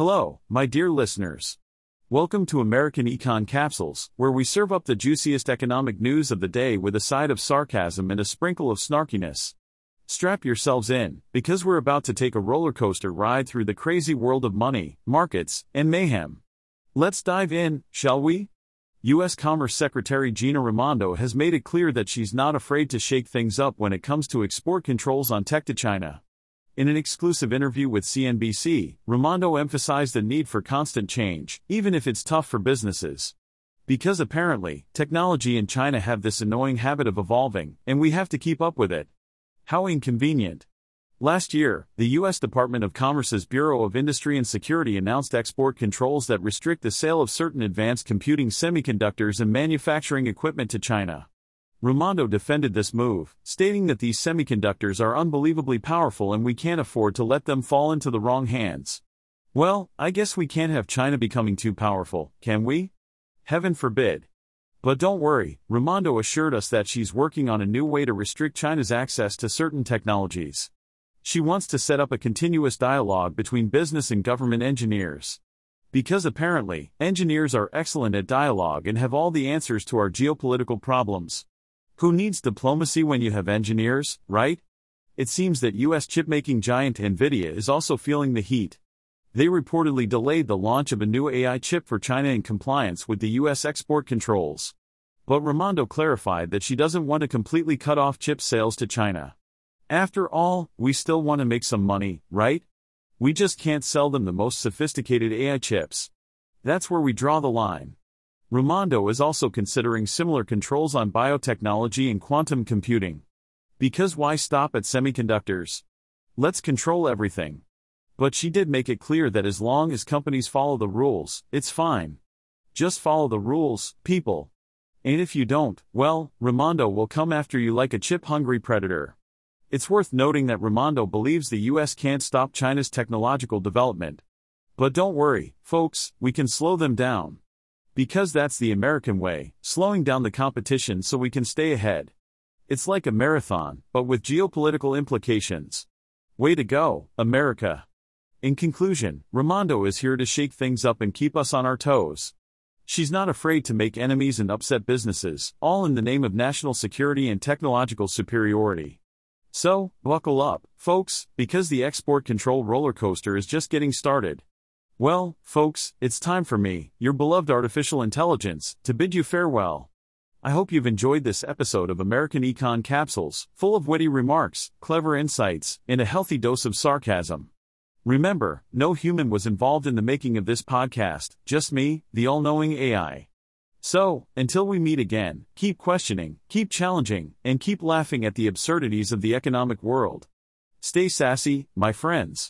Hello, my dear listeners. Welcome to American Econ Capsules, where we serve up the juiciest economic news of the day with a side of sarcasm and a sprinkle of snarkiness. Strap yourselves in, because we're about to take a roller coaster ride through the crazy world of money, markets, and mayhem. Let's dive in, shall we? U.S. Commerce Secretary Gina Raimondo has made it clear that she's not afraid to shake things up when it comes to export controls on tech to China. In an exclusive interview with CNBC, Raimondo emphasized the need for constant change, even if it's tough for businesses. Because apparently, technology in China have this annoying habit of evolving, and we have to keep up with it. How inconvenient. Last year, the U.S. Department of Commerce's Bureau of Industry and Security announced export controls that restrict the sale of certain advanced computing semiconductors and manufacturing equipment to China. Raimondo defended this move, stating that these semiconductors are unbelievably powerful and we can't afford to let them fall into the wrong hands. Well, I guess we can't have China becoming too powerful, can we? Heaven forbid. But don't worry, Raimondo assured us that she's working on a new way to restrict China's access to certain technologies. She wants to set up a continuous dialogue between business and government engineers. Because apparently, engineers are excellent at dialogue and have all the answers to our geopolitical problems. Who needs diplomacy when you have engineers, right? It seems that US chipmaking giant Nvidia is also feeling the heat. They reportedly delayed the launch of a new AI chip for China in compliance with the US export controls. But Raimondo clarified that she doesn't want to completely cut off chip sales to China. After all, we still want to make some money, right? We just can't sell them the most sophisticated AI chips. That's where we draw the line. Raimondo is also considering similar controls on biotechnology and quantum computing. Because why stop at semiconductors? Let's control everything. But she did make it clear that as long as companies follow the rules, it's fine. Just follow the rules, people. And if you don't, well, Raimondo will come after you like a chip hungry predator. It's worth noting that Raimondo believes the US can't stop China's technological development. But don't worry, folks, we can slow them down. Because that's the American way, slowing down the competition so we can stay ahead. It's like a marathon, but with geopolitical implications. Way to go, America. In conclusion, Raimondo is here to shake things up and keep us on our toes. She's not afraid to make enemies and upset businesses, all in the name of national security and technological superiority. So, buckle up, folks, because the export control roller coaster is just getting started. Well, folks, it's time for me, your beloved artificial intelligence, to bid you farewell. I hope you've enjoyed this episode of American Econ Capsules, full of witty remarks, clever insights, and a healthy dose of sarcasm. Remember, no human was involved in the making of this podcast, just me, the all knowing AI. So, until we meet again, keep questioning, keep challenging, and keep laughing at the absurdities of the economic world. Stay sassy, my friends.